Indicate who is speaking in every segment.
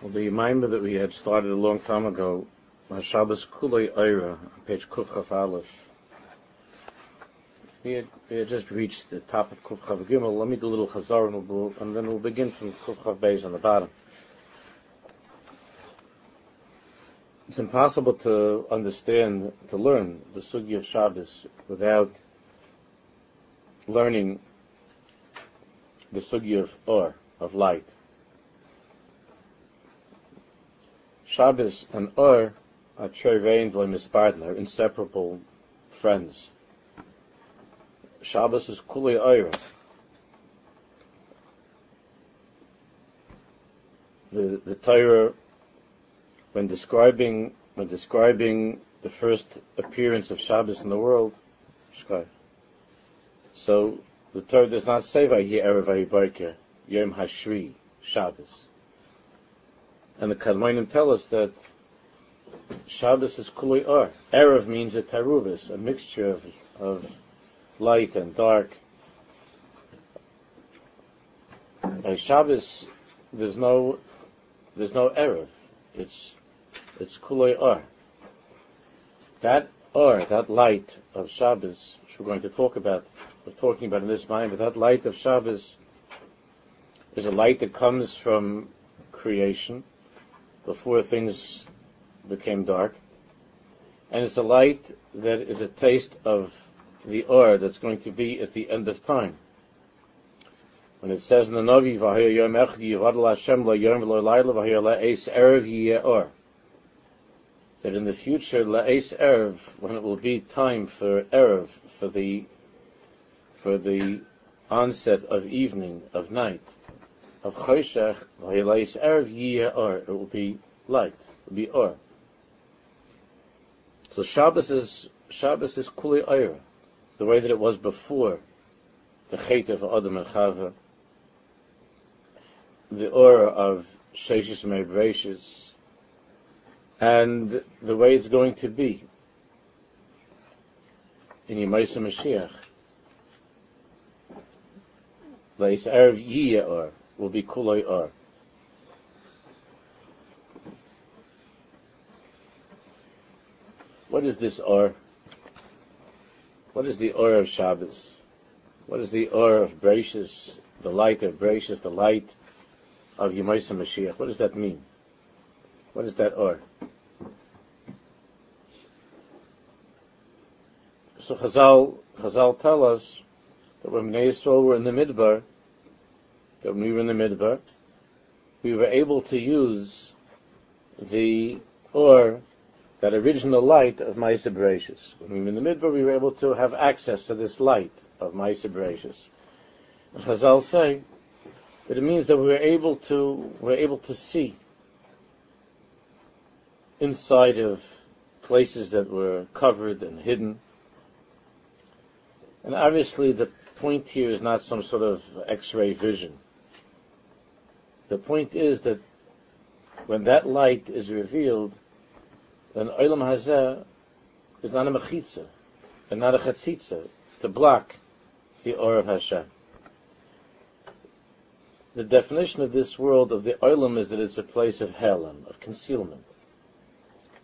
Speaker 1: Well, the Yemaima that we had started a long time ago, Shabbos Kulei Eira, on page Kufchaf Aleph, we had, we had just reached the top of Kufchav Gimel. Let me do a little Chazar and, we'll, and then we'll begin from Kufchav Beis on the bottom. It's impossible to understand, to learn the Sugi of Shabbos without learning the Sugi of Or, of light. Shabbos and Ur are Trevein V'Lemispartner, are inseparable friends. Shabbos is Kuli Ur. The, the Torah, when describing, when describing the first appearance of Shabbos in the world, so the Torah does not say Vahi Erev Vahi Yom Hashri, Shabbos. And the Kadmonim tell us that Shabbos is Kuli Or. Erev means a taruvis, a mixture of, of light and dark. By Shabbos, there's no, there's no Erev. It's, it's Kuli Or. That Or, that light of Shabbos, which we're going to talk about, we're talking about in this mind, but that light of Shabbos is a light that comes from creation, before things became dark. And it's a light that is a taste of the or that's going to be at the end of time. When it says in the Navi, echdi Hashem v'lo erev. That in the future, la'es erev, when it will be time for erev, for the, for the onset of evening, of night, of Choshech, Vayelais Erev Yiyeh Or. It will be light. It will be Or. So Shabbos is, Shabbos is Kuli Eira. The way that it was before the Chet of Adam and Chava. The Or of Sheshis Mebreshis. And the way it's going to be in Yemaisa Mashiach. Leis Erev Yiyeh Or will be kulay or. What is this or? What is the or of Shabbos? What is the or of Bracious, the light of Bracious, the light of Yemaisa Mashiach? What does that mean? What is that or? So Chazal, Chazal tell us that when Bnei Yisrael were in the Midbar, when we were in the Midbar, we were able to use the or that original light of Maisa Bereshis. When we were in the Midbar, we were able to have access to this light of Maisa Bereshis. And Chazal say that it means that we were able to we're able to see inside of places that were covered and hidden. And obviously the point here is not some sort of X-ray vision. The point is that when that light is revealed, then Olam Hazeh is not a mechitza, and not a chatzitza, to block the Or of Hashem. The definition of this world of the Olam is that it's a place of helam, of concealment.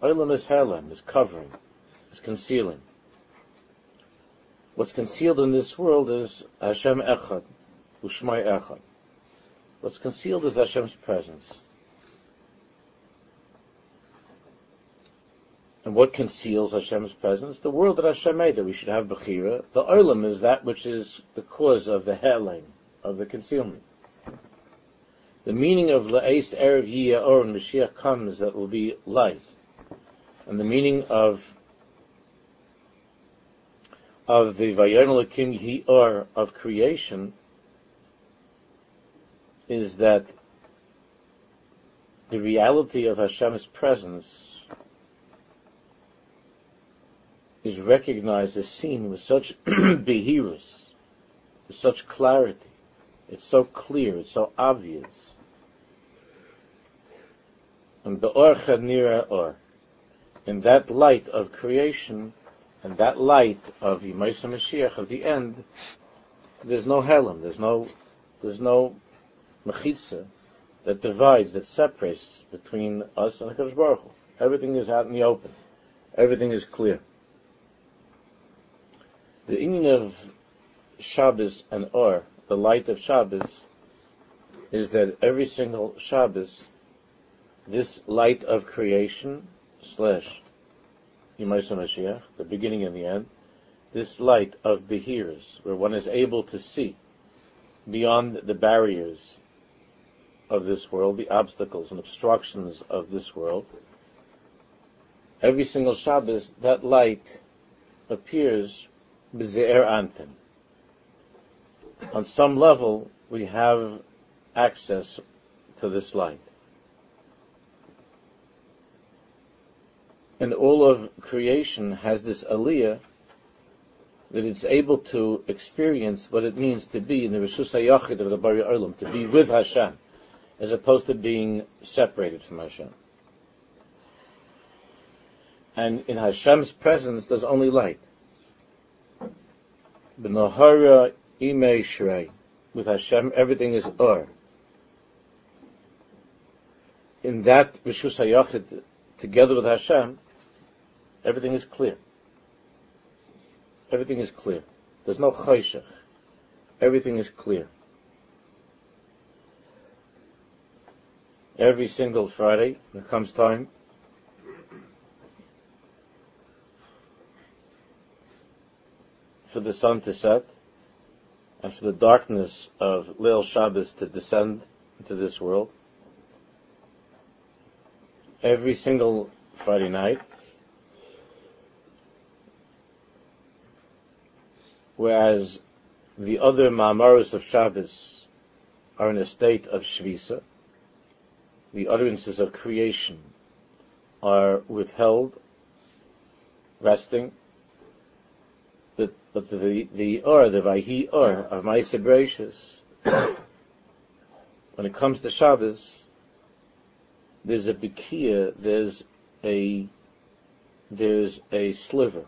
Speaker 1: Olam is helam, is covering, is concealing. What's concealed in this world is Hashem Echad, Ushmai Echad. What's concealed is Hashem's presence. And what conceals Hashem's presence? The world that Hashem made, that we should have Bechira. The Olam is that which is the cause of the heling, of the concealment. The meaning of La'es Erev Yiyah Or Mashiach comes, that will be light. And the meaning of of the Vayon Lakim Or of creation is that the reality of Hashem's presence is recognized, is seen with such behirus, with such clarity. It's so clear, it's so obvious. And the or chadnira or, in that light of creation, and that light of Yemaisa Mashiach of the end, there's no helam, there's no, there's no mechitza, that divides, that separates between us and the Kadosh Baruch Hu. Everything is out in the open. Everything is clear. The meaning of Shabbos and Or, the light of Shabbos, is that every single Shabbos, this light of creation slash Mashiach, the beginning and the end, this light of Behiras, where one is able to see beyond the barriers of this world, the obstacles and obstructions of this world, every single Shabbos, that light appears b'ze'er anpin. On some level, we have access to this light. And all of creation has this aliyah that it's able to experience what it means to be in the Rishus HaYachid of the Bari Olam, to be with Hashem, as opposed to being separated from Hashem. And in Hashem's presence, there's only light. B'nohara imei shrei. With Hashem, everything is or in that Rishus HaYachid, together with Hashem, everything is clear. Everything is clear. There's no chayshach. Everything is clear. Every single Friday, when it comes time, for the sun to set, and for the darkness of Leil Shabbos to descend into this world, every single Friday night, whereas the other Ma'amaros of Shabbos are in a state of Shvisa, the utterances of creation are withheld, resting, but, but the, the or, the Vayhi or of Maisa Bereshis, when it comes to Shabbos, there's a bikia, there's a there's a sliver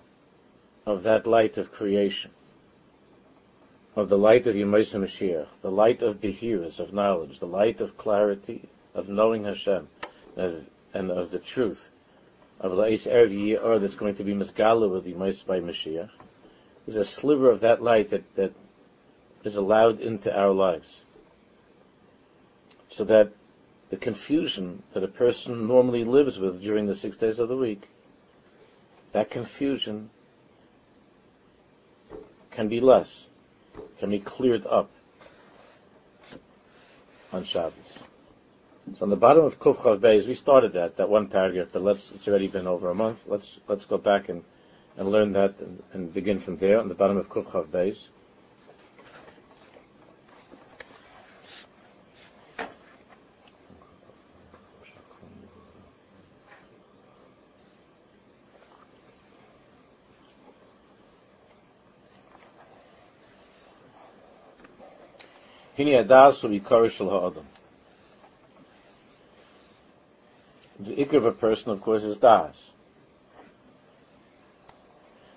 Speaker 1: of that light of creation, of the light of Yemais Mashiach, the light of Behiras, of knowledge, the light of clarity, of knowing Hashem, and of the truth, of La'is Erev or that's going to be Misgala with Yemais by Mashiach. There's a sliver of that light that, that is allowed into our lives. So that the confusion that a person normally lives with during the six days of the week, that confusion can be less, can be cleared up on Shabbos. So on the bottom of Kuf Chav Beis, we started that, that one paragraph, but let's, it's already been over a month. Let's, let's go back and, and learn that and, and begin from there on the bottom of Kuf Beis. Hini adas shel ha'adam. The ikr of a person, of course, is das.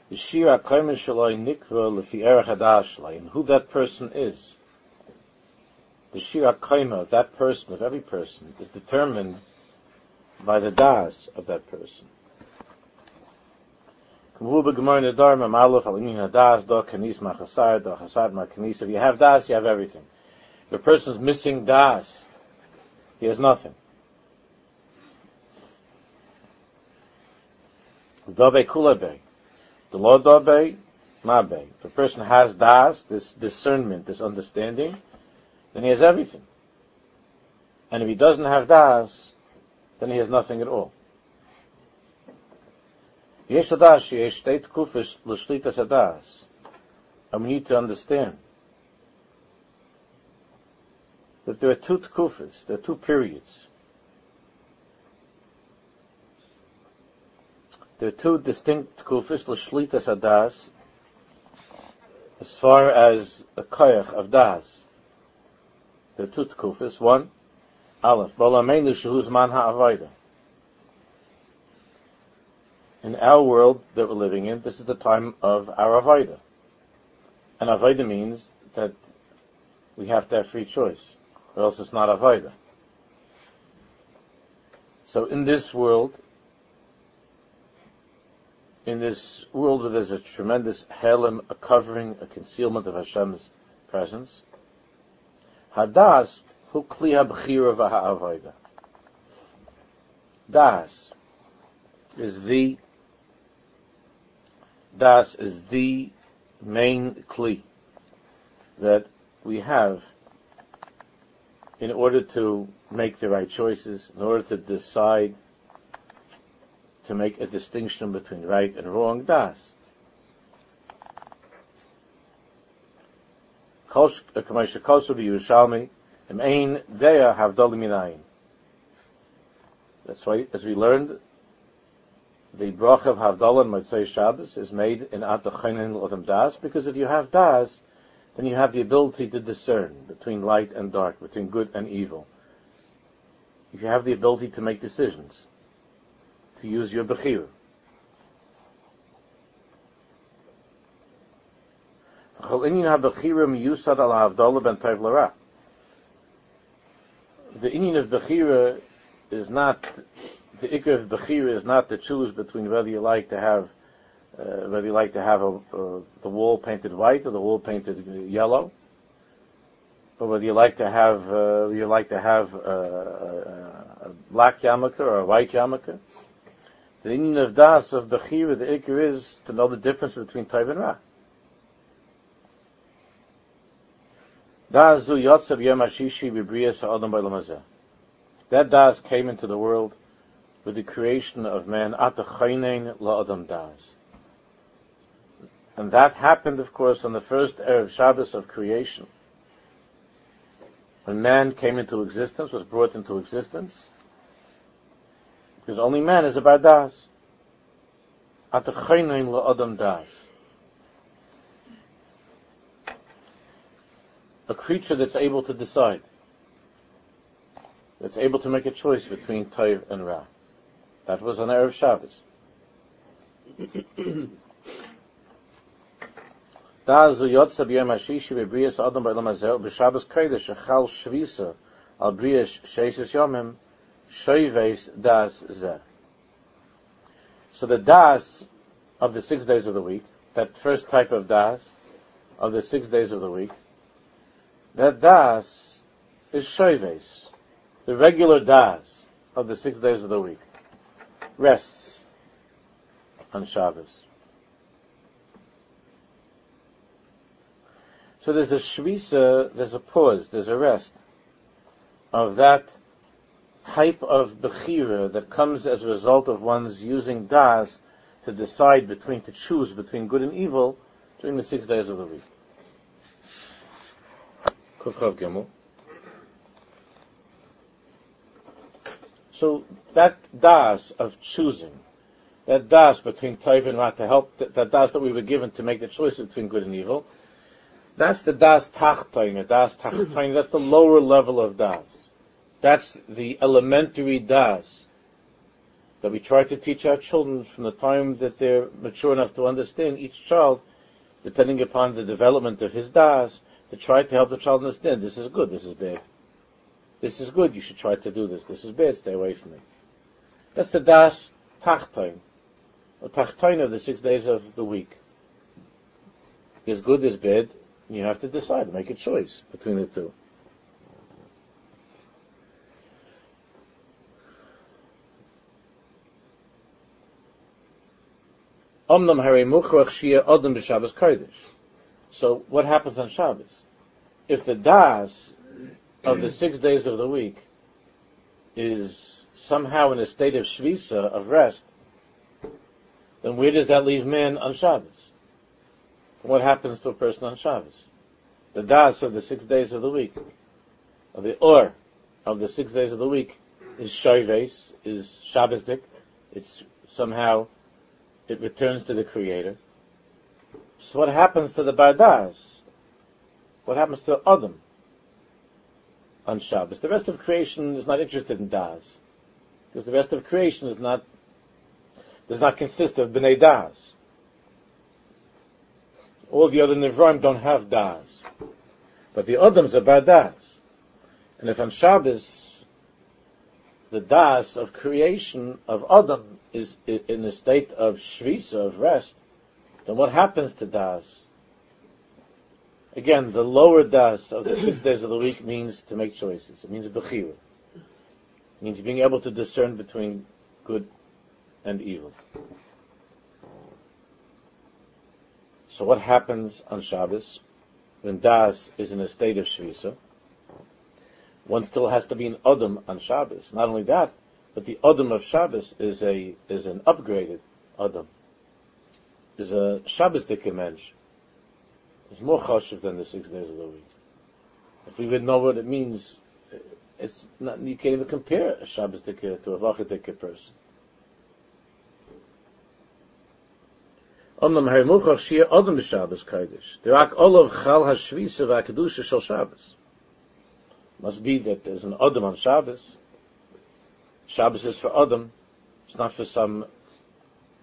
Speaker 1: The shir ha'kaimer shaloi nikva lefi erech and who that person is. The shir ha'kaimer of that person, of every person, is determined by the das of that person. If you have das, you have everything. If a person is missing das, he has nothing. Dabe kulabe. The law dabe, mabe. A person has das, this discernment, this understanding, then he has everything. And if he doesn't have das, then he has nothing at all. Yesh adas, yesh state kufish l'shlitas adas. And we need to understand that there are two tkufas, there are two periods. There are two distinct tkufas, l'shlitas hadas, as far as a koyach of das. There are two tkufas. One, Aleph, Balameinu shehuz man ha'avayda. In our world that we're living in, this is the time of our Avaida. And Avaida means that we have to have free choice or else it's not avodah. So in this world, in this world where there's a tremendous helim, a covering, a concealment of Hashem's presence, Hadas hu kli habchira v'ha'avoida. Das is the Das is the main kli that we have in order to make the right choices, in order to decide to make a distinction between right and wrong, das. Uh, That's why, as we learned, the brach of Havdalah and Motzei Shabbos is made in Atachainin Lodam Das, because if you have Das, then you have the ability to discern between light and dark, between good and evil. If you have the ability to make decisions, to use your Bechir. The Indian of Bechira is not the ikr of bechira is not to choose between whether you like to have uh, whether you like to have a, uh, the wall painted white or the wall painted yellow, or whether you like to have uh, you like to have a, a, a black yarmulke or a white yarmulke. The meaning of das of bechira, the ikr is to know the difference between tayv and ra. That das came into the world with the creation of man, Atachaynein La'adam Das. And that happened, of course, on the first Erev Shabbos of creation. When man came into existence, was brought into existence, because only man is about Das. Atachaynein La'adam Das. A creature that's able to decide, that's able to make a choice between Tayv and Ra. That was on Erev Shabbos. Da zu yotza b'yom hashishi b'briyas adam b'elam hazel b'shabbos kodesh echal shvisa al briyas sheises yomim shoives das zeh. So the das of the six days of the week, that first type of das of the six days of the week, that das is shoives, the regular das of the six days of the week rests on Shabbos. So there's a shvisa, there's a pause, there's a rest of that type of bechira that comes as a result of one's using das to decide between, to choose between good and evil during the six days of the week. So that das of choosing, that das between Taiv and Ra to help, that, that das that we were given to make the choice between good and evil, that's the das tachtoin, das tachtoin, that's the lower level of das. That's the elementary das that we try to teach our children from the time that they're mature enough to understand each child, depending upon the development of his das, to try to help the child understand this is good, this is bad. This is good, you should try to do this. This is bad, stay away from it. That's the Das Tachtoin, the Tachtoin of the six days of the week. There's good, there's bad, and you have to decide, make a choice between the two. Omnam Hare Muchrach Shia. So what happens on Shabbos? If the Das of the six days of the week is somehow in a state of shvisa, of rest, then where does that leave man on Shabbos? What happens to a person on Shabbos? The das of the six days of the week, of the or of the six days of the week, is shoives, is Shabbosdik. It's somehow it returns to the Creator. So what happens to the bardas? What happens to Adam? on Shabbos. The rest of creation is not interested in Das, because the rest of creation is not does not consist of bnei Das. All the other Nivraim don't have Das, but the Adams are bad Das. And if on Shabbos the das of creation of Adam is in a state of shvisa, of rest, then what happens to das? Again, the lower das of the six days of the week means to make choices. It means bechira. It means being able to discern between good and evil. So what happens on Shabbos when das is in a state of shvisa? One still has to be an Adam on Shabbos. Not only that, but the Adam of Shabbos is a is an upgraded Adam. Is a Shabbos mensch. It's more chashiv than the six days of the week. If we would know what it means, it's not, you can't even compare a Shabbos to a Vachadik person. Omnam harimuchach shir adam b'Shabbos kodesh. Derak olav chal hashvisa v'akedusha shel Shabbos. Must be that there's an adam on Shabbos. Shabbos is for adam. It's not for some.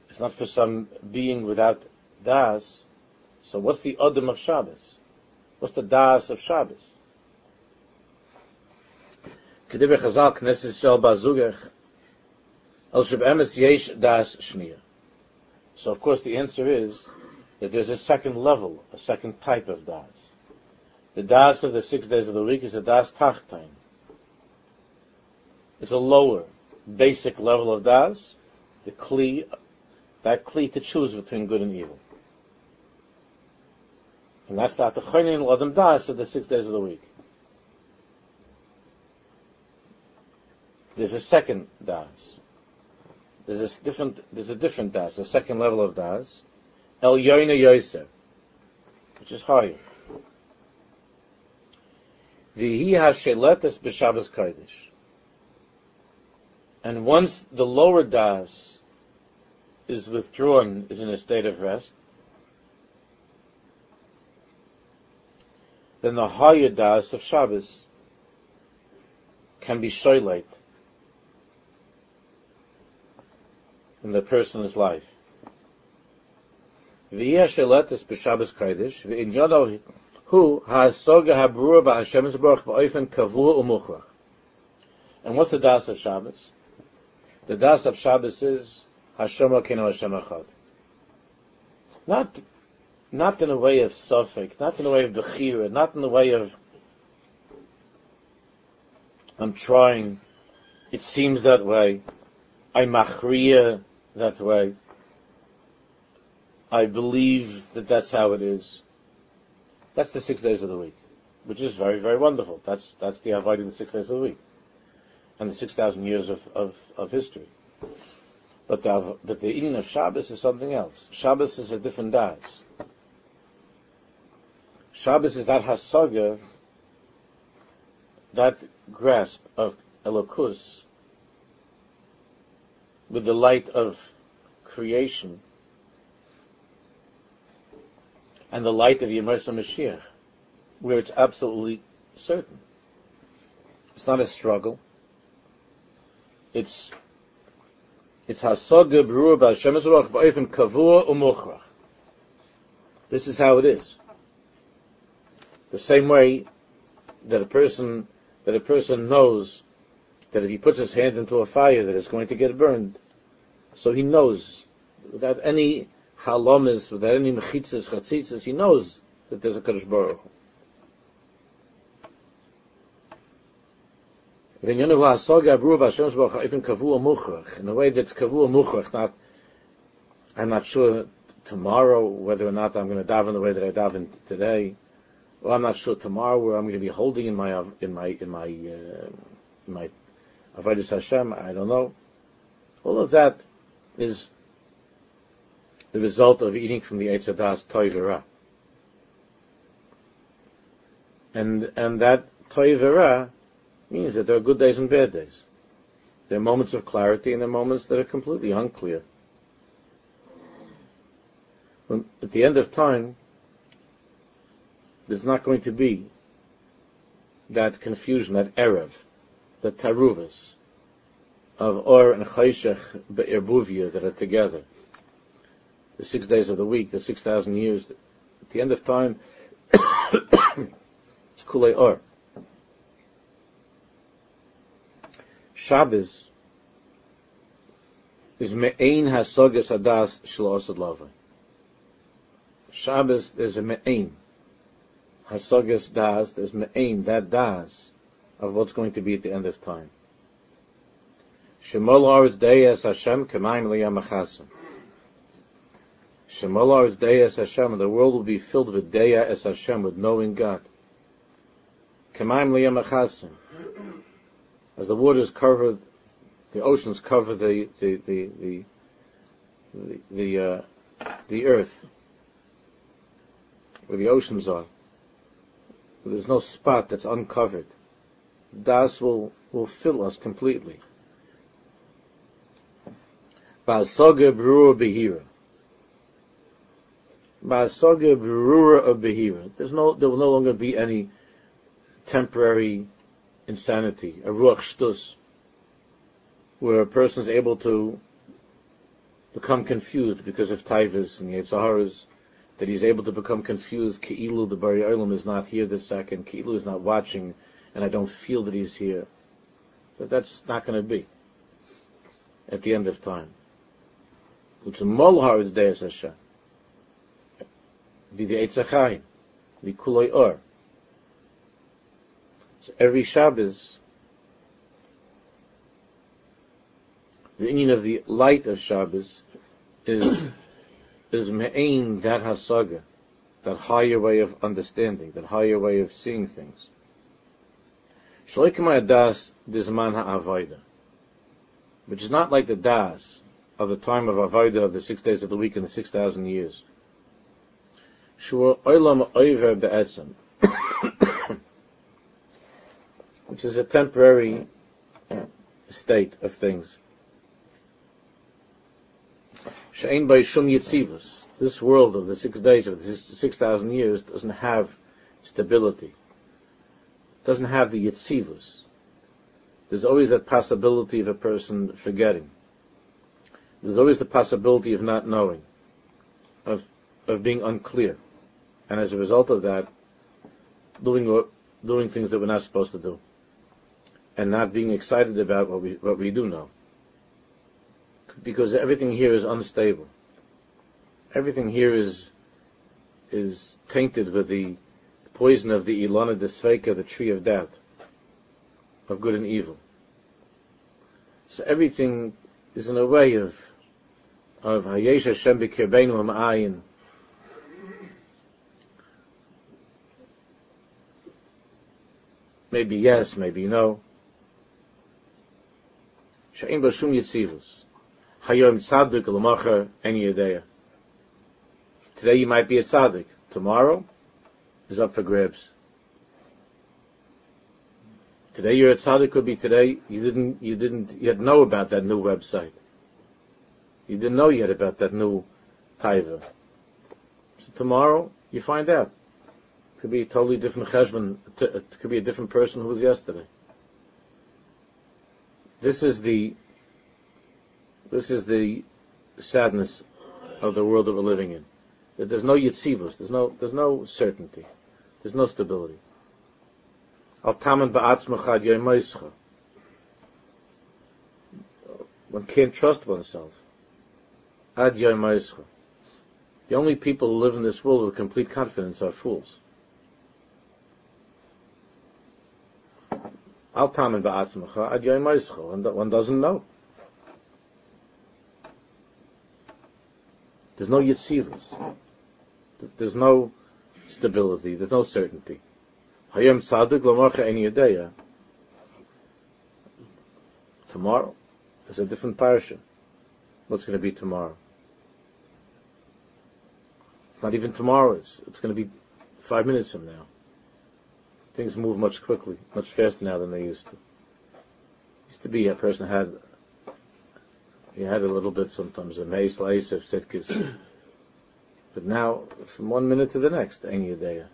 Speaker 1: It's not for some being without das. So what's the Adam of Shabbos? What's the Das of Shabbos? Chazal Knesset Yisrael El Yesh Das Shnia. So of course the answer is that there's a second level, a second type of Das. The Das of the six days of the week is a Das Tachtain. It's a lower, basic level of Das, the Kli, that Kli to choose between good and evil. And that's the Atachaynin Ladam Das of the six days of the week. There's a second Das. There's a different, there's a different Das, a second level of Das. El Yoina Yosef, which is higher. Vihi HaSheletes B'Shabbos Kodesh. And once the lower Das is withdrawn, is in a state of rest, then the higher das of Shabbos can be shoylite in the person's life. V'yeh sheletes b'Shabbos Kodesh, v'in yodo hu ha'asoga ha'brua ba'Hashem Zbaruch ba'oifen kavur u'muchrach. And what's the das of Shabbos? The das of Shabbos is Hashem Elokeinu Hashem Echad. Not not in a way of suffix, not in the way of bechira, not in the way of I'm trying. It seems that way. I machriya that way. I believe that that's how it is. That's the six days of the week, which is very, very wonderful. That's that's the avoid of the six days of the week, and the six thousand years of, of, of history. But the but the eating of Shabbos is something else. Shabbos is a different dance. Shabbos is that hasaga, that grasp of Elokus with the light of creation and the light of Yemersa Mashiach, where it's absolutely certain. It's not a struggle. It's it's hasaga brua b'Hashem ba'ofen kavua umuchrach. This is how it is. The same way that a person that a person knows that if he puts his hand into a fire that it's going to get burned, so he knows without any halamis, without any mechitzas, chatzitzas, he knows that there's a Kadosh Baruch Hu. In a way that's kavu muchrach, not, I'm not sure tomorrow whether or not I'm going to daven the way that I daven today well, I'm not sure tomorrow where I'm going to be holding in my in my in my uh, in my avodas Hashem. I don't know. All of that is the result of eating from the Eitz Eitzadas Toivera. And and that Toivera means that there are good days and bad days. There are moments of clarity and there are moments that are completely unclear. When, at the end of time, there's not going to be that confusion, that erev, the taruvas of Or and Chayshech Be'erbuvia that are together. The six days of the week, the six thousand years. At the end of time, it's Kulei Or. Shabbos is me'ein hasogas hadas shlo asad lava. Shabbos, there's a me'ein. Hasogas das, there's me'ein, that das, of what's going to be at the end of time. Shemol Aretz Deyas Hashem Kemaim Liyamachasim. Shemol Aretz Deyas Hashem, the world will be filled with Deya as Hashem, with knowing God. Kemaim Liyamachasim. As the waters cover, the oceans cover the, the, the, the, the, the, uh, the earth, where the oceans are. There's no spot that's uncovered. Das will, will fill us completely. Ba'asoga Behira. Ba'asoga Berura of Behira. There's no, there will no longer be any temporary insanity, a Ruach Shtus, where a person is able to become confused because of Taivas and Yetzaharas, that he's able to become confused, Ke'ilu, the Bari Olam is not here this second, Ke'ilu is not watching, and I don't feel that he's here. That that's not going to be at the end of time. It's a molhar is Deus Hashem. The Eitzachayim. Be Kuloi Or. So every Shabbos, the meaning of the light of Shabbos is is me'ain that hasaga, that higher way of understanding, that higher way of seeing things. Shloikim das dizman ha'avoida, which is not like the das of the time of Avodah of the six days of the week and the six thousand years. Shua oilam oiver which is a temporary uh, state of things. She'ein by shum yitzivus. This world of the six days of the six thousand years doesn't have stability. Doesn't have the yitzivus. There's always that possibility of a person forgetting there's always the possibility of not knowing, of of being unclear, and as a result of that, doing doing things that we're not supposed to do, and not being excited about what we what we do know, because everything here is unstable. Everything here is is tainted with the poison of the Ilana Desfeka, the tree of doubt, of good and evil. So everything is in a way of of Hayesh Hashem b'kirbeinu ha'ayin. Maybe yes, maybe no. Sha'im b'shum yitzivus. Hayom tzaddik l'macher en yedeya. Today you might be a tzaddik. Tomorrow is up for grabs. Today you're a tzaddik could be today you didn't you didn't yet know about that new website. You didn't know yet about that new taiva. So tomorrow you find out. Could be a totally different cheshbon. Uh, it could be a different person who was yesterday. This is the this is the sadness of the world that we're living in. That there's no yitzivus, there's no there's no certainty, there's no stability. Al ba'atzmachad One can't trust oneself. Ad The only people who live in this world with complete confidence are fools. Al tamen ba'atzmacha ad Yom One doesn't know. There's no yitzivus. There's no stability. There's no certainty. Hayom tzaddik l'marcha en yadeya. Tomorrow is a different parasha. What's going to be tomorrow? It's not even tomorrow. It's, it's going to be five minutes from now. Things move much quickly, much faster now than they used to. Used to be a person had, he had a little bit sometimes, a mace slice of sitkis. But now, from one minute to the next, any day,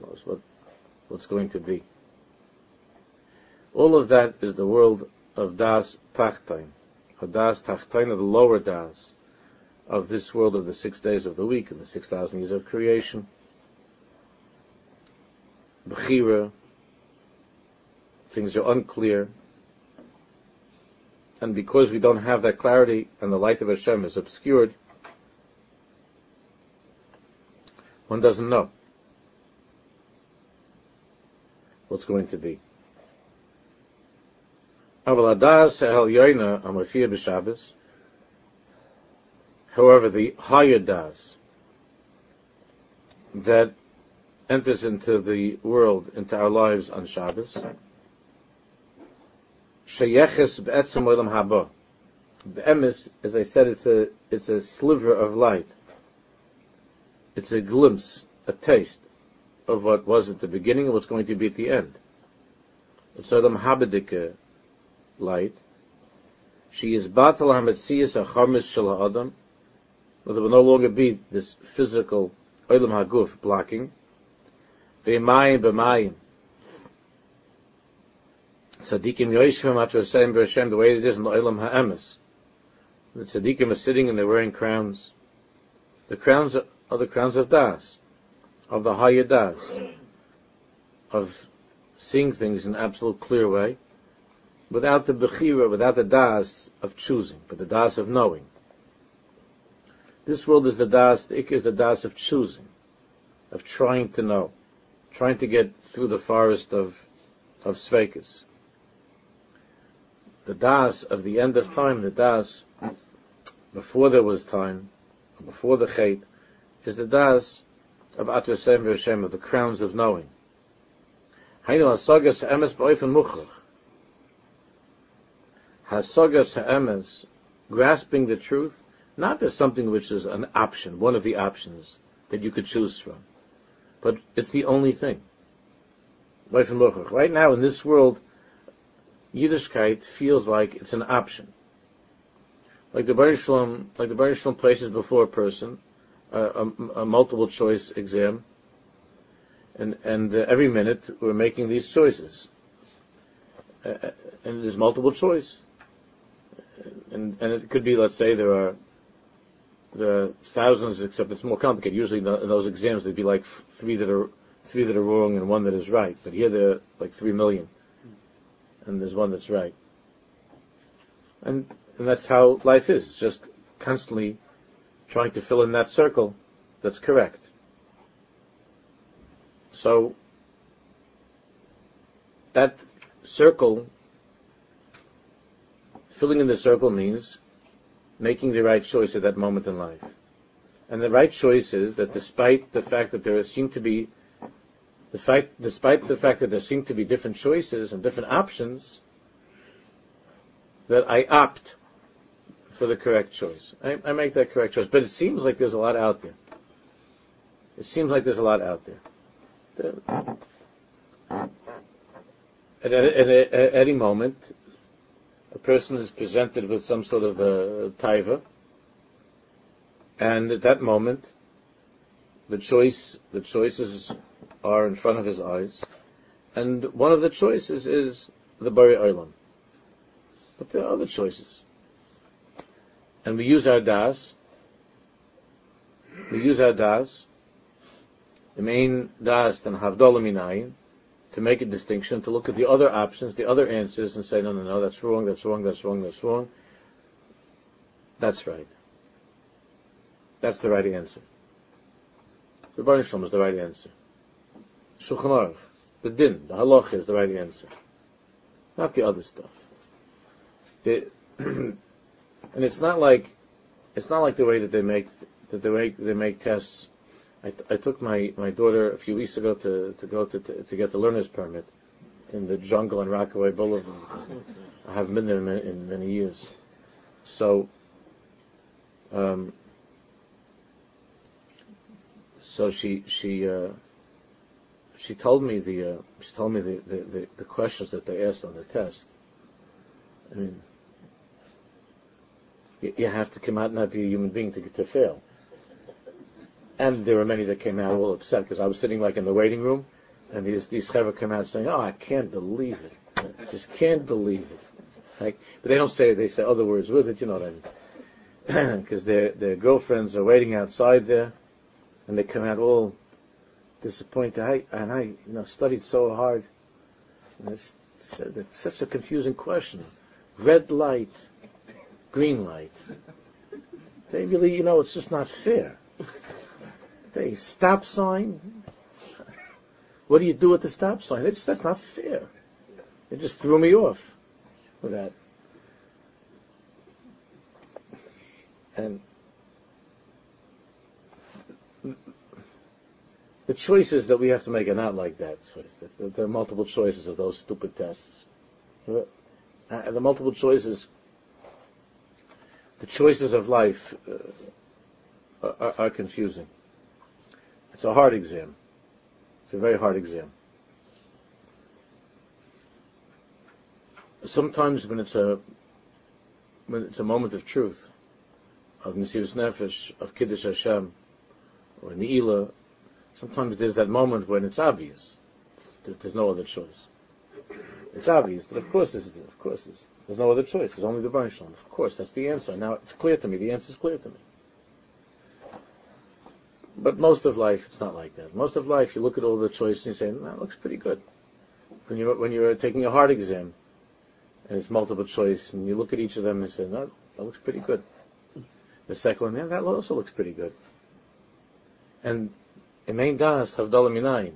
Speaker 1: knows what what's going to be. All of that is the world of Das Tachtain, of Das Tachtain, of the lower Das, of this world of the six days of the week and the six thousand years of creation. Bechira, things are unclear, and because we don't have that clarity and the light of Hashem is obscured, one doesn't know what's going to be. However, the higher das that enters into the world, into our lives on Shabbos, sheyeches be'etzem olam haba. The emes, as I said, it's a it's a sliver of light. It's a glimpse, a taste of what was at the beginning and what's going to be at the end. It's olam habedike light. She is batal hametziyas acharmis shel adam. There will no longer be this physical olam haguf blocking. Ve'mayim b'mayim tzaddikim yoishvim atu asayim b'Hashem, the way it is in the Olam Ha'emes. The tzaddikim are sitting and they're wearing crowns. The crowns are the crowns of Das, of the higher Das, of seeing things in an absolute clear way, without the bechira, without the Das of choosing, but the Das of knowing. This world is the Das, the ik is the Das of choosing, of trying to know, trying to get through the forest of, of Sveikas the das of the end of time, the das before there was time, before the chait, is the das of Atrasem Hashem, of the crowns of knowing. Hasagas ha'emes. Hasagas ha'emes, grasping the truth, not as something which is an option, one of the options that you could choose from, but it's the only thing. Right now in this world, Yiddishkeit feels like it's an option. Like the Baruch Shalom, like the Baruch Shalom places before a person uh, a, a, multiple choice exam, and and uh, every minute we're making these choices, uh, uh, and there's multiple choice, and and it could be let's say there are are thousands, except it's more complicated. Usually in those exams there'd be like three that are three that are wrong and one that is right, but here there are like three million and there's one that's right. And, and that's how life is. It's just constantly trying to fill in that circle that's correct. So, that circle, filling in the circle means making the right choice at that moment in life. And the right choice is that despite the fact that there seem to be the fact, despite the fact that there seem to be different choices and different options, that I opt for the correct choice. I, I, make that correct choice. But it seems like there's a lot out there. It seems like there's a lot out there. At, at, at, at any moment, a person is presented with some sort of a taiva, and at that moment, the choice, the choices are in front of his eyes, and one of the choices is the Bari Olam. But there are other choices. And we use our das, we use our das, the main das and havdalah minayin, to make a distinction, to look at the other options, the other answers, and say, no, no, no, that's wrong, that's wrong, that's wrong, that's wrong. That's right. That's the right answer. The Baruch is the right answer. Shulchan the din, the halach is the right answer, not the other stuff. The, and it's not like it's not like the way that they make that they make they make tests. I, t- I took my, my daughter a few weeks ago to, to go to, to, to get the learner's permit in the jungle in Rockaway Boulevard. I haven't been there in many, in many years. So, um, so she she uh, she told me the uh, she told me the, the, the, the, questions that they asked on the test. I mean, you, you, have to come out and not be a human being to to fail. And there were many that came out all upset because I was sitting like in the waiting room, and these these chevra come out saying, "Oh, I can't believe it, I just can't believe it." Like, but they don't say it; they say other words with it. You know what I mean? Because their their girlfriends are waiting outside there, and they come out all disappointed. I, and I, you know, studied so hard. And it's, it's such a confusing question. red light, green light. They really, you know, it's just not fair. They stop sign. What do you do with the stop sign? It's, that's not fair. It just threw me off with that. And the choices that we have to make are not like that. There are multiple choices of those stupid tests. Uh, the multiple choices, the choices of life uh, are, are confusing. It's a hard exam. It's a very hard exam. Sometimes when it's a when it's a moment of truth, of Mesiris Nefesh, of Kiddush Hashem, or Ne'ilah, sometimes there's that moment when it's obvious that there's no other choice. It's obvious, but of course, there's, of course, there's, there's no other choice. There's only the Baruch Of course, that's the answer. Now it's clear to me. The answer is clear to me. But most of life, it's not like that. Most of life, you look at all the choices and you say, "That looks pretty good." When you're when you're taking a hard exam, and it's multiple choice, and you look at each of them and say, "No, that looks pretty good." The second one, yeah, that also looks pretty good. And in main das havdalah minayin,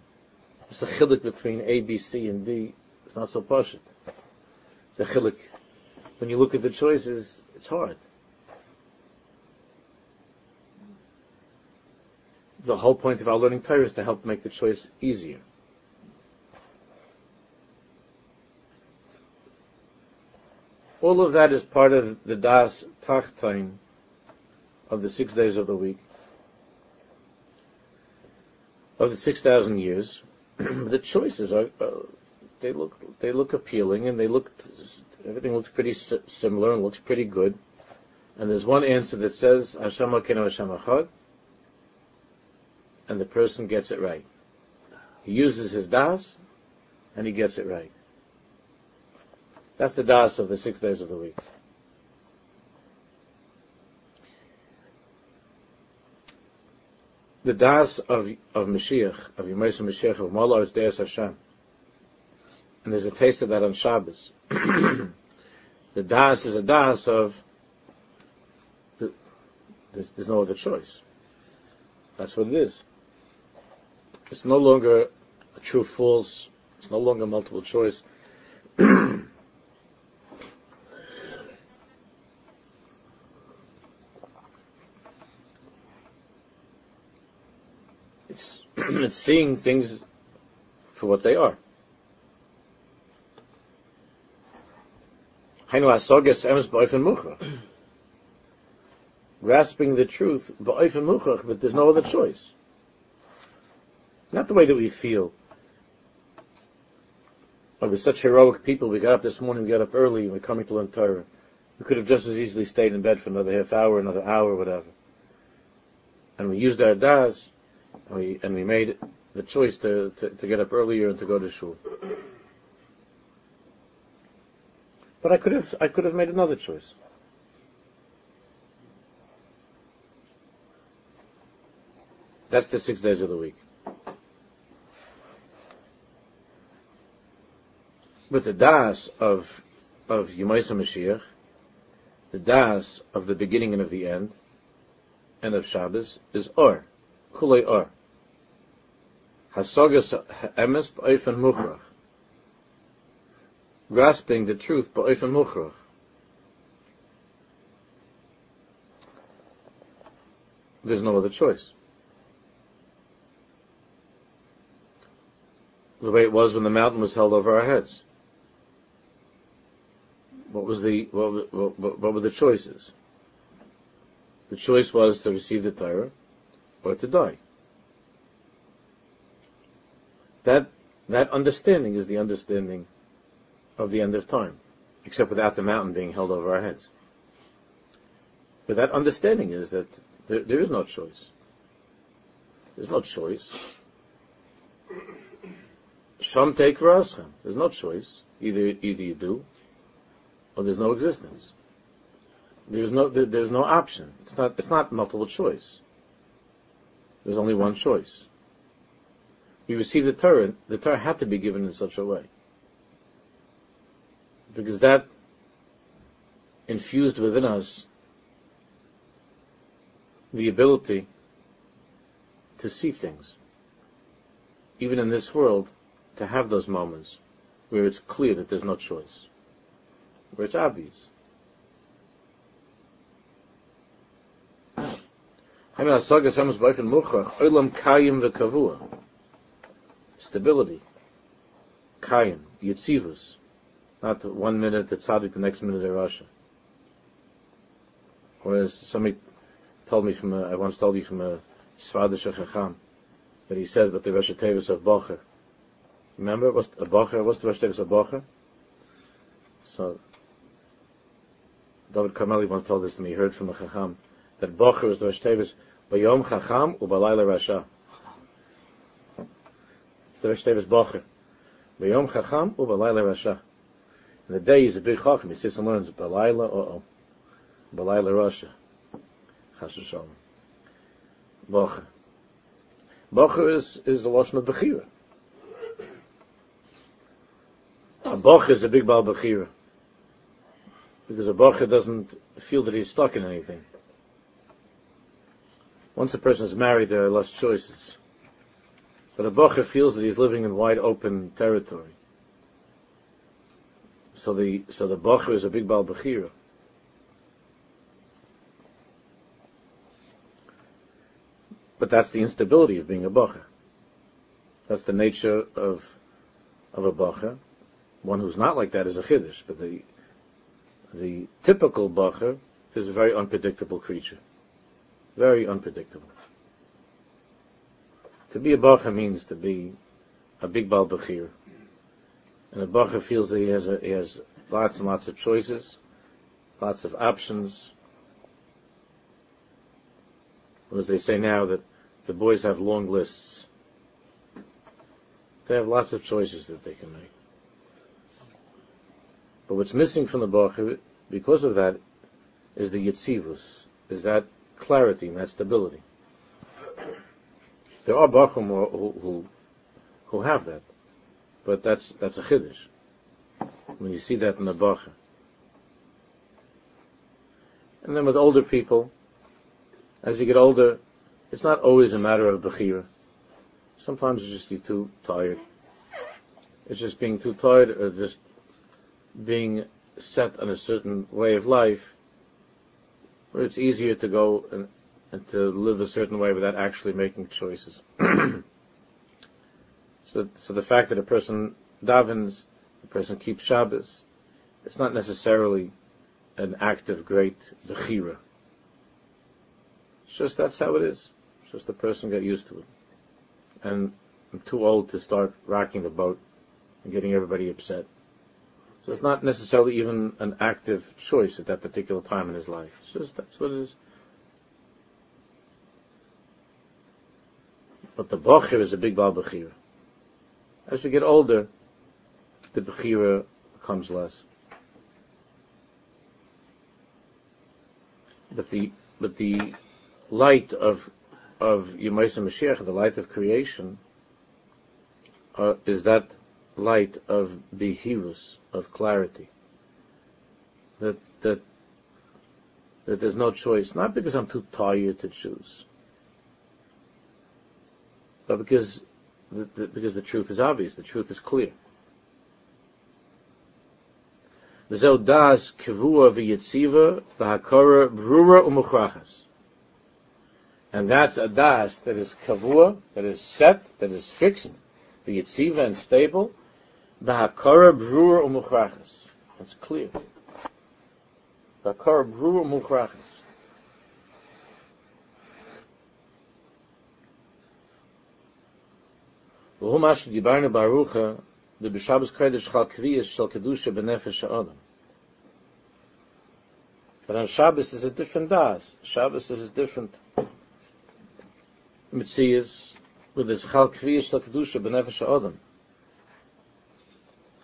Speaker 1: it's the chilik between A, B, C, and D. It's not so poshut. The chilik, when you look at the choices, it's hard. The whole point of our learning Torah is to help make the choice easier. All of that is part of the Das Tachtain of the six days of the week, of the six thousand years. the choices are uh, they look they look appealing and they look everything looks pretty similar and looks pretty good. And there's one answer that says Hashem Hashem Echad, and the person gets it right. He uses his das, and he gets it right. That's the das of the six days of the week. The das of of Mashiach, of Yemesa Mashiach, of Molo, is Deus Hashem. And there's a taste of that on Shabbos. the das is a das of the, there's, there's no other choice. That's what it is. It's no longer a true false. It's no longer multiple choice. it's it's seeing things for what they are. Grasping the truth, but there's no other choice. Not the way that we feel. Oh, we're such heroic people. We got up this morning, we got up early, and we're coming to learn Torah. We could have just as easily stayed in bed for another half hour, another hour, whatever. And we used our das, and we, and we made the choice to, to, to get up earlier and to go to shul. But I could have, I could have made another choice. That's the six days of the week. But the das of of Yemaisa Mashiach, the das of the beginning and of the end, and of Shabbos is or, kulei or. Hasagas emes ba'ofen muchrach. Grasping the truth ba'ofen muchrach. There's no other choice. The way it was when the mountain was held over our heads what was the what, what, what, were the choices? The choice was to receive the Torah or to die. That that understanding is the understanding of the end of time, except without the mountain being held over our heads. But that understanding is that there, there is no choice. There's no choice. Some take. There's no choice. Either either you do or there's no existence. There's no there, there's no option. It's not it's not multiple choice. There's only one choice. We receive the Torah. The Torah had to be given in such a way because that infused within us the ability to see things, even in this world, to have those moments where it's clear that there's no choice, where it's obvious. Stability. Kayim. Yitzivus. Not one minute at Tzaddik, the next minute at Rasha. Whereas somebody told me from a, I once told you from a Svadish Chacham that he said about the Rosh Tevis of Bocher. Remember, what's a Bocher? What's the Rosh Tevis of Bocher? So, David Carmeli once told this to me. He heard from a Chacham that Bocher is the Rosh Tevis Bayom Chacham Ubalayla Rasha. It's the Rosh Tevis Bocher. Bayom Chacham Ubalayla Rasha. In the day he's a big Chacham. He sits and learns Balayla, uh-oh. Balayla Rasha. Chas v'shalom. Bocher. Bocher is, is a Lashon of Bechira. A Bocher is a big Baal Bechira. Because a Bocher doesn't feel that he's stuck in anything. Once a person is married, there are less choices. But a Bocher feels that he's living in wide open territory. So the, so the Bocher is a big Baal Bechira. But that's the instability of being a bacher. That's the nature of of a bacher. One who's not like that is a chiddush, but the the typical bacher is a very unpredictable creature, very unpredictable. To be a bacher means to be a big bal bachir, and a bacher feels that he has a, he has lots and lots of choices, lots of options. As they say now that the boys have long lists. They have lots of choices that they can make. But what's missing from the Bacher, because of that, is the Yitzivus, is that clarity and that stability. There are Bachim who, who, who have that, but that's, that's a Chiddush. When you see that in the Bacher. And then with older people, as you get older, it's not always a matter of bechira. Sometimes it's just you're too tired. It's just being too tired or just being set on a certain way of life where it's easier to go and, and to live a certain way without actually making choices. so, so the fact that a person davens, a person keeps Shabbos, it's not necessarily an act of great bechira. It's just that's how it is. It's Just the person got used to it. And I'm too old to start rocking the boat and getting everybody upset. So it's not necessarily even an active choice at that particular time in his life. It's just that's what it is. But the Bachir is a big Baal Bechira. As you get older, the Bechira becomes less. But the but the light of of Yemaisa Mashiach, the light of creation, uh, is that light of behirus, of clarity. That that that there's no choice, not because I'm too tired to choose, but because the, the, because the truth is obvious, the truth is clear. Das v'yitziva brura. And that's a das that is kavua, that is set, that is fixed, the yitziva and stable, b'hakara brur umuchrachas. It's clear. B'hakara brur umuchrachas. והוא מה שדיברנו בארוחה, זה בשבס קודש חל קביעס של קדושה בנפש האדם. But on Shabbos is a different das. Shabbos is a different Mitzias, with his chal kviyah shel kedusha b'nefesh ha'odam.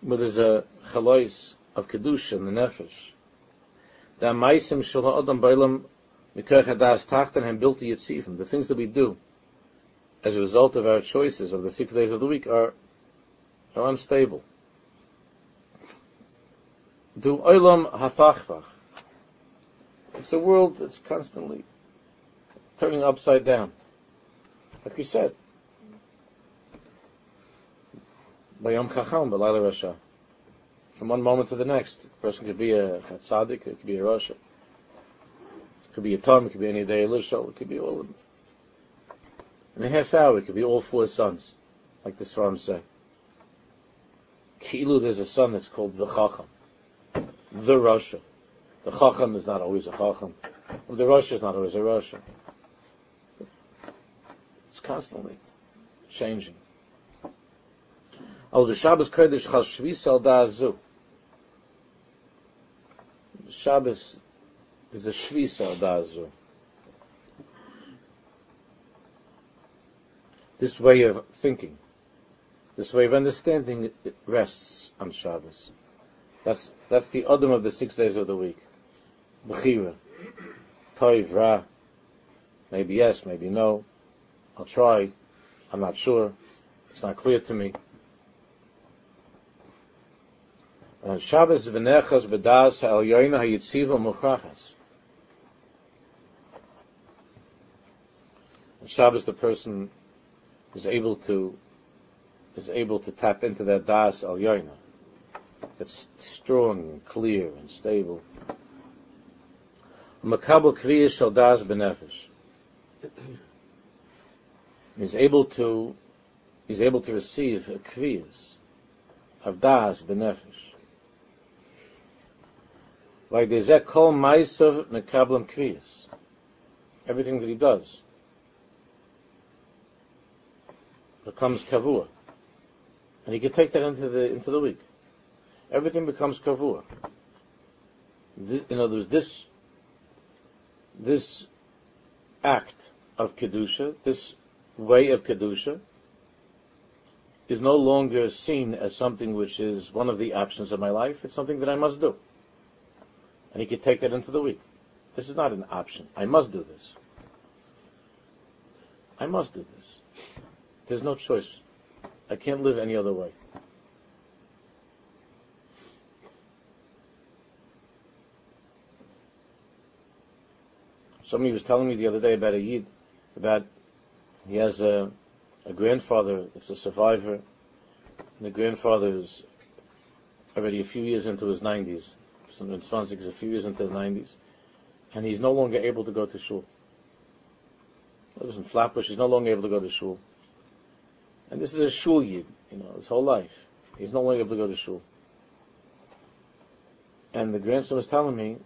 Speaker 1: With there's a chalois of kedusha in the nefesh. The maisim shel ha'odam b'olam mikoich hadas tachten hem bilti yitzivim. The things that we do as a result of our choices of the six days of the week are, are unstable. Do olam hafachfach. It's a world that's constantly turning upside down. Like we said, Bayom Chacham, Balayla Rasha. From one moment to the next, a person could be a Chatzadik, it could be a Rasha. It could be a Tam, it could be any day Elishal, it could be all of them. In a half hour, it could be all four sons, like the Swarm say. Kilu, there's a son that's called the Chacham, the Rasha. The Chacham is not always a Chacham. The Rasha is not always a Rasha. It's constantly changing. Al Shabbos Kodesh Chal Shvis Al Da'azu. Shabbos, there's a Shvis Al Da'azu. This way of thinking, this way of understanding, it rests on Shabbos. That's, that's the Adam of the six days of the week. Bechira. Toiv, Ra. Maybe yes, maybe no. I'll try. I'm not sure. It's not clear to me. And Shabbos v'nechas b'das ha'elyoyna ha'yitziva muchrachas. On Shabbos, the person is able to is able to tap into that das al that's strong and clear and stable. Makabel kriyas shal das benefesh. He's able to he's able to receive a kriyas of das benefesh. Like there's that kol maisav mekablam kriyas. Everything that he does becomes kavua. And he can take that into the into the week. Everything becomes kavua. In other words, this this act of kedusha, this way of kedusha, is no longer seen as something which is one of the options of my life. It's something that I must do. And he can take that into the week. This is not an option. I must do this. I must do this. There's no choice. I can't live any other way. Somebody was telling me the other day about a Yid, about he has a, a grandfather that's a survivor, and the grandfather is already a few years into his 90s. In is a few years into the 90s, and he's no longer able to go to shul. He lives in Flatbush. He's no longer able to go to shul. And this is a shul yid, you know, his whole life. He's no longer able to go to shul. And the grandson was telling me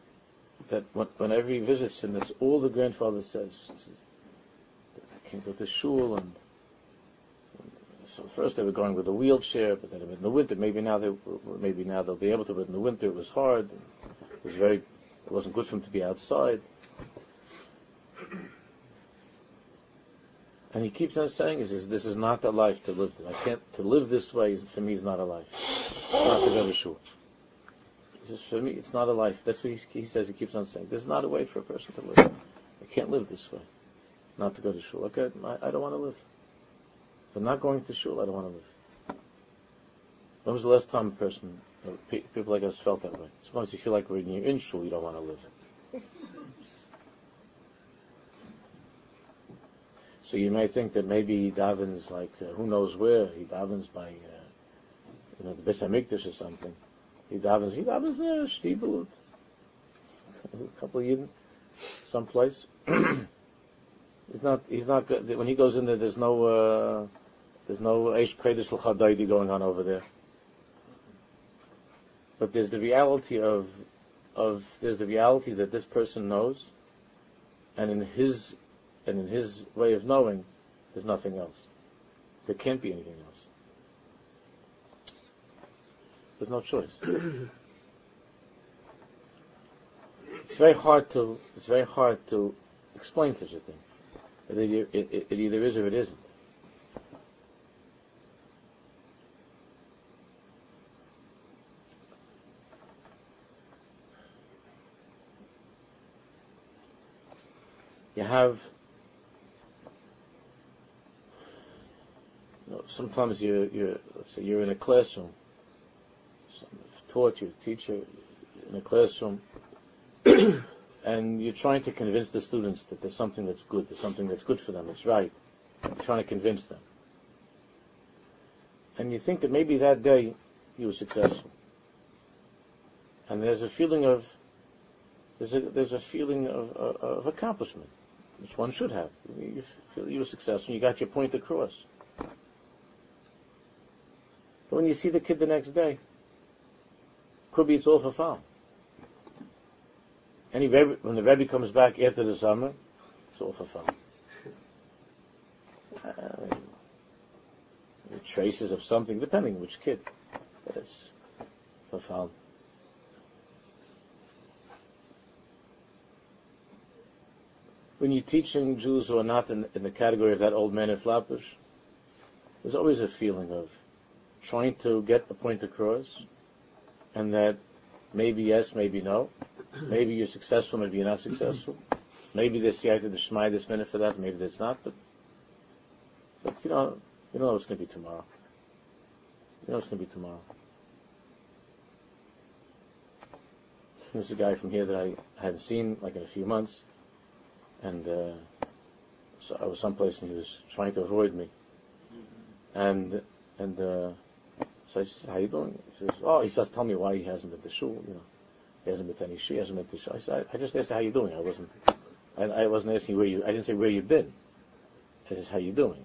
Speaker 1: that whenever he visits him, that's all the grandfather says. He says, I can't go to shul, and so first they were going with a wheelchair, but then in the winter, maybe now they, maybe now they'll be able to, but in the winter it was hard. It was very, it wasn't good for him to be outside. And he keeps on saying, he says, this is not the life to live. I can't, to live this way for me is not a life. Not to go to shul. He for me, it's not a life. That's what he, he, says, he keeps on saying. This is not a way for a person to live. I can't live this way. Not to go to shul. Okay, I, I don't want to live. If I'm not going to shul, I don't want to live. When was the last time a person, people like us felt that way? Sometimes you feel like when you're in shul, you don't want to live. So you may think that maybe he davens like uh, who knows where he davens by uh, you know the Beis Hamikdash or something. He davens he davens there a couple of Yidden, someplace. he's not he's not good. when he goes in there. There's no uh, there's no Eish Kodesh L'Chadaydi going on over there. But there's the reality of of there's the reality that this person knows, and in his and in his way of knowing, there's nothing else. There can't be anything else. There's no choice. it's very hard to it's very hard to explain such a thing. It, it, it, it either is or it isn't. You have sometimes you're, you're, let's say you're in a classroom, taught you, teacher in a classroom, and and you're trying to convince the students that there's something that's good, there's something that's good for them, it's right. You're trying to convince them. And you think that maybe that day you were successful. And there's a feeling of there's a there's a feeling of, of, of accomplishment, which one should have. You feel you were successful, you got your point across. But when you see the kid the next day, could be it's all for fun. Any Rebbe, when the Rebbe comes back after the summer, it's all for fun. Uh, the traces of something, depending which kid. But it's for fun. When you're teaching Jews who are not in, in the category of that old man in Flatbush, there's always a feeling of trying to get a point across, and that maybe yes, maybe no, Maybe you're successful, maybe you're not successful. Maybe there's siyata the shmai this minute for that, maybe there's not, but but you know you know what's gonna be tomorrow. You know what's gonna be tomorrow. There's a guy from here that I haven't seen like in a few months, and uh, so I was someplace and he was trying to avoid me, and and uh, so I said, "How you doing?" He says, "Oh," he says, "Tell me why he hasn't been to shul," you know. He hasn't been to any He hasn't been to shul. I said, I, I just asked how you doing. I wasn't, I, I wasn't asking where you. I didn't say where you've been. I just how you doing.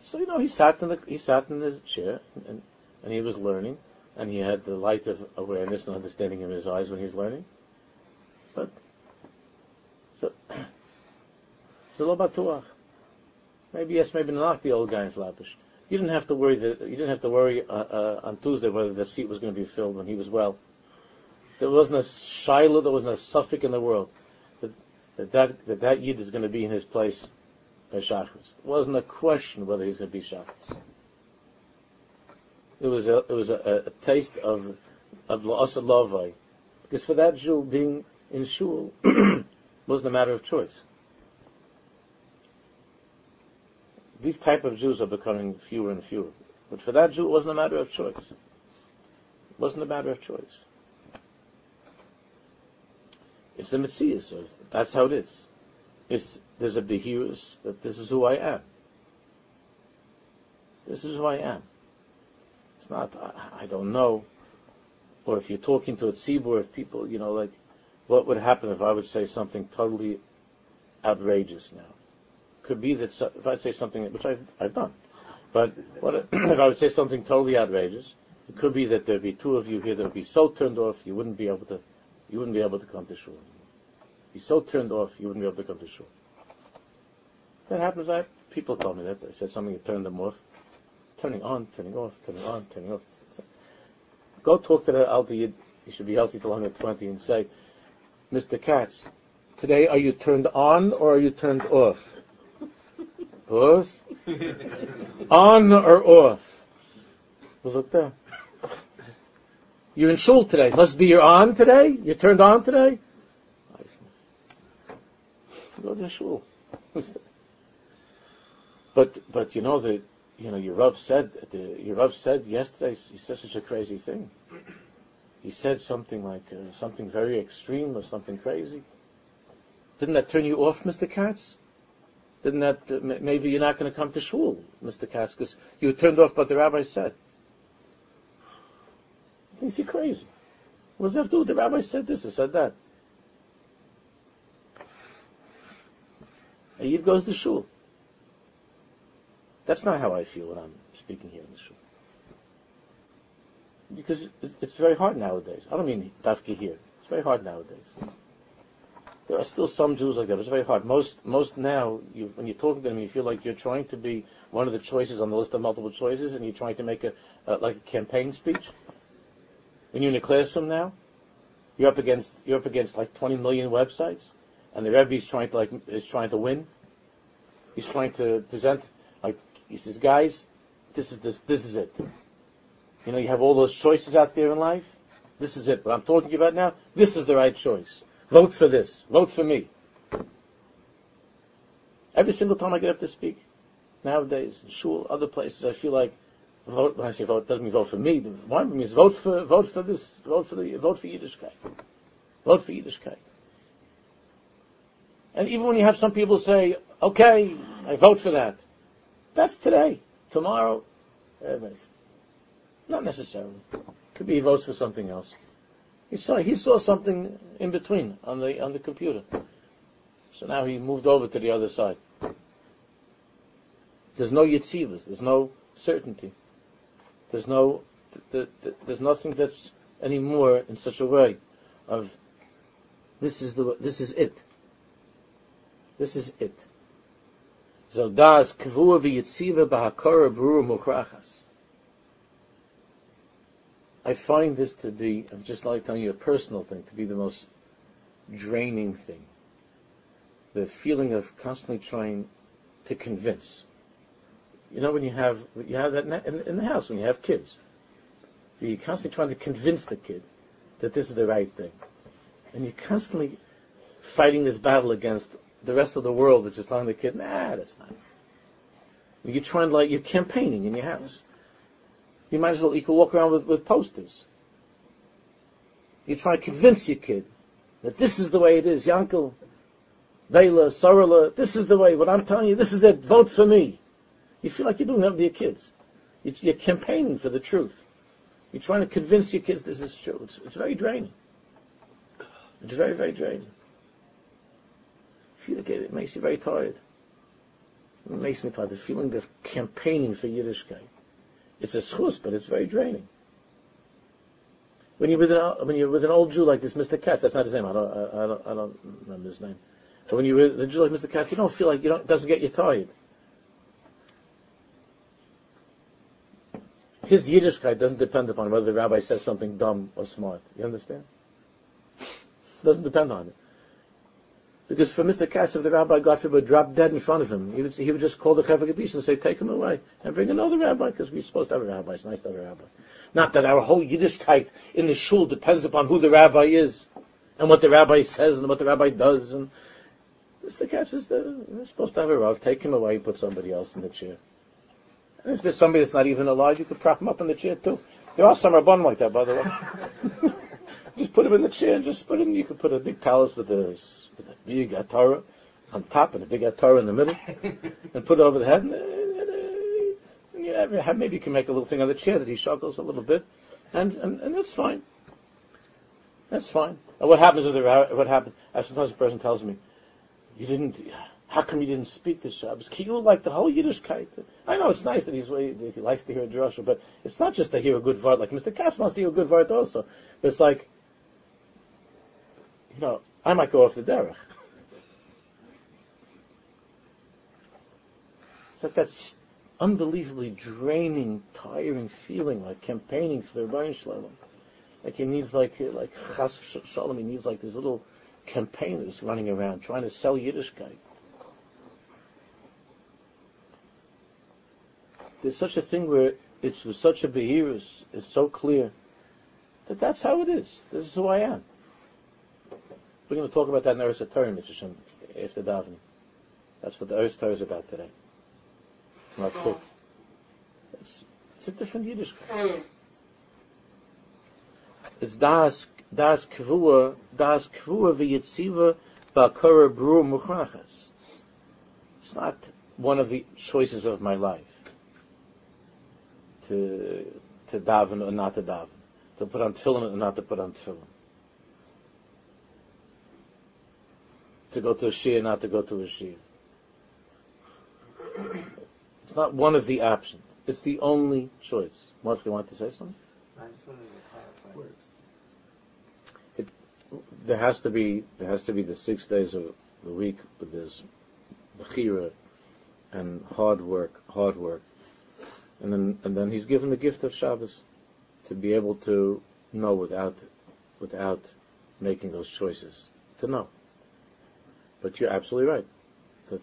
Speaker 1: So you know, he sat in the he sat in the chair and and he was learning, and he had the light of awareness and understanding in his eyes when he's learning. But so a little batuach. Maybe yes, maybe not the old guy in Flatbush. You didn't have to worry that you didn't have to worry uh, uh, on Tuesday whether the seat was going to be filled when he was well. There wasn't a shiloh, there wasn't a suffix in the world that that that, that, that yid is going to be in his place by Shachris. It wasn't a question whether he's going to be Shachris. It was a it was a, a taste of of la'asa because for that Jew being in shul wasn't a matter of choice. These type of Jews are becoming fewer and fewer. But for that Jew, it wasn't a matter of choice. It wasn't a matter of choice. It's the Mitzvah, so that's how it is. It's, there's a behirus that this is who I am. This is who I am. It's not, I, I don't know. Or if you're talking to a tzibur of people, you know, like, what would happen if I would say something totally outrageous now? Could be that if I'd say something which I've, I've done, but what if I would say something totally outrageous? It could be that there'd be two of you here that would be so turned off you wouldn't be able to, you wouldn't be able to come to shul. Be so turned off you wouldn't be able to come to shul. That happens. I people told me that they said something that turned them off, turning on, turning off, turning on, turning off. Go talk to the Yid. He should be healthy till 120 and say, Mr. Katz, today are you turned on or are you turned off? Pause. On or off? Look there. You're in shul today. Must be you're on today? You're turned on today? Go to shul. but but you know that you know your Rav said the, your Rav said yesterday he said such a crazy thing. He said something like uh, something very extreme or something crazy. Didn't that turn you off, Mr. Katz? Then that uh, maybe you're not going to come to shul, Mr. Katz, because you were turned off by the rabbi said. He thinks you're crazy. What does that do the rabbi said this or said that? A yid goes to shul. That's not how I feel when I'm speaking here in the shul. Because it's very hard nowadays. I don't mean dafki here. It's very hard nowadays. There are still some Jews like that, but it's very hard. Most, most now, you, when you're talking to them, you feel like you're trying to be one of the choices on the list of multiple choices, and you're trying to make a, like a campaign speech. When you're in a classroom now, you're up against you're up against like 20 million websites, and the Rebbe is trying to like is trying to win. He's trying to present like he says, guys, this is this this is it. You know, you have all those choices out there in life. This is it. What I'm talking to you about now, this is the right choice. Vote for this. Vote for me. Every single time I get up to speak, nowadays, in shul, other places, I feel like vote. When I say vote, doesn't mean vote for me. One means vote for vote for this. Vote for the vote for Yiddishkeit. Vote for Yiddishkeit. And even when you have some people say, okay, I vote for that, that's today. Tomorrow, eh, everybody's not necessarily. Could be he votes for something else. He saw he saw something in between on the on the computer. So now he moved over to the other side. There's no yitzivas. There's no certainty. There's no. there's nothing that's anymore in such a way of this is the this is it. This is it. So das kvua v'yitziva b'hakara brur muchrachas. I find this to be, I'm just like telling you a personal thing, to be the most draining thing. The feeling of constantly trying to convince. You know when you have you have that in, in the house when you have kids, you're constantly trying to convince the kid that this is the right thing, and you're constantly fighting this battle against the rest of the world, which is telling the kid, nah, that's not. You're trying like you're campaigning in your house. You might as well you can walk around with, with posters. You try to convince your kid that this is the way it is, Yankel, Dela, Sorala, this is the way. What I'm telling you, this is it. Vote for me. You feel like you're doing that with your kids. You're campaigning for the truth. You're trying to convince your kids this is true. It's, it's very draining. It's very, very draining. Feel like it, it makes you very tired. It makes me tired. The feeling of campaigning for Yiddishkeit. It's a schus, but it's very draining. When you're with an when you're with an old Jew like this, Mr. Katz, that's not his name. I don't I, I don't, I don't remember his name. But when you're with a Jew like Mr. Katz, you don't feel like you don't it doesn't get you tired. His Yiddishkeit doesn't depend upon whether the rabbi says something dumb or smart. You understand? Doesn't depend on it. Because for Mr. Katz, if the rabbi, God forbid, dropped dead in front of him, he would, he would just call the Chevra Gadish and say, take him away and bring another rabbi, because we're supposed to have a rabbi. It's nice to have a rabbi. Not that our whole Yiddishkeit in the shul depends upon who the rabbi is and what the rabbi says and what the rabbi does. And Mr. Katz is the, we're supposed to have a rabbi. Take him away, and put somebody else in the chair. And if there's somebody that's not even alive, you could prop him up in the chair too. There are some rabban like that, by the way. just put him in the chair and just put him. You could put a big talus with a with a big atara on top and a big atara in the middle, and put it over the head. And, uh, and, uh, and, and maybe you can make a little thing on the chair that he shuggles a little bit, and and, and that's fine. That's fine. And what happens if the what happens? Uh, sometimes a person tells me, "You didn't." How come you didn't speak to Shabbos? You like the whole Yiddishkeit? I know it's nice that he's that he likes to hear a drasha, but it's not just to hear a good word. Like Mr. Katz wants to hear a good word also. But it's like know, I might go off the derech. It's like that unbelievably draining, tiring feeling, like campaigning for the Rebbein Shalom. Like he needs like uh, like Chas Shalom, he needs like these little campaigners running around trying to sell Yiddishkeit. There's such a thing where it's with such a behirus, it's so clear that that's how it is. This is who I am. We're going to talk about that in Eretz Torah, Mr. Shem, after davening. That's what the Eretz Torah is about today. Not cool. Oh. It's, it's a different Yiddish. Mm. It's das das kvua das kvua v'yitziva ba'kara bru muchrachas. It's not one of the choices of my life to to daven or not to daven, to put on tefillin or not to put on tefillin. To go to a shiur, not to go to a shiur. It's not one of the options. It's the only choice. Mark, you want to say something? I just wanted to clarify. It, there has to be there has to be the six days of the week with this bechira and hard work, hard work, and then and then he's given the gift of Shabbos to be able to know without without making those choices to know. But you're absolutely right. That,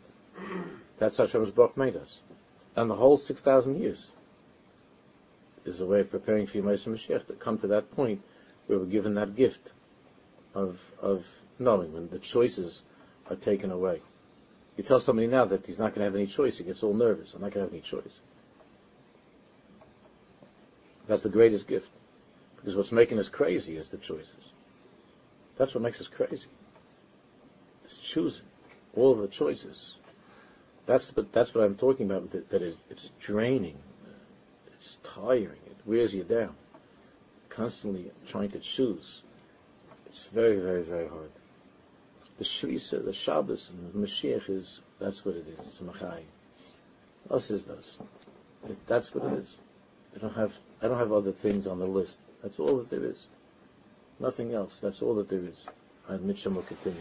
Speaker 1: that's how Hashem's Baruch made us. And the whole 6,000 years is a way of preparing for Yemais Mashiach to come to that point where we're given that gift of, of knowing when the choices are taken away. You tell somebody now that he's not going to have any choice, he gets all nervous. I'm not going to have any choice. That's the greatest gift. Because what's making us crazy is the choices. That's what makes us crazy. It's choosing all the choices. That's what that's what I'm talking about. That, that it, it's draining, it's tiring. It wears you down. Constantly trying to choose. It's very, very, very hard. The Shvisa, the Shabbos, and the Mashiach is that's what it is. It's Machai. Us is this. That's what it is. I don't have I don't have other things on the list. That's all that there is. Nothing else. That's all that there is. And Mitchell will continue.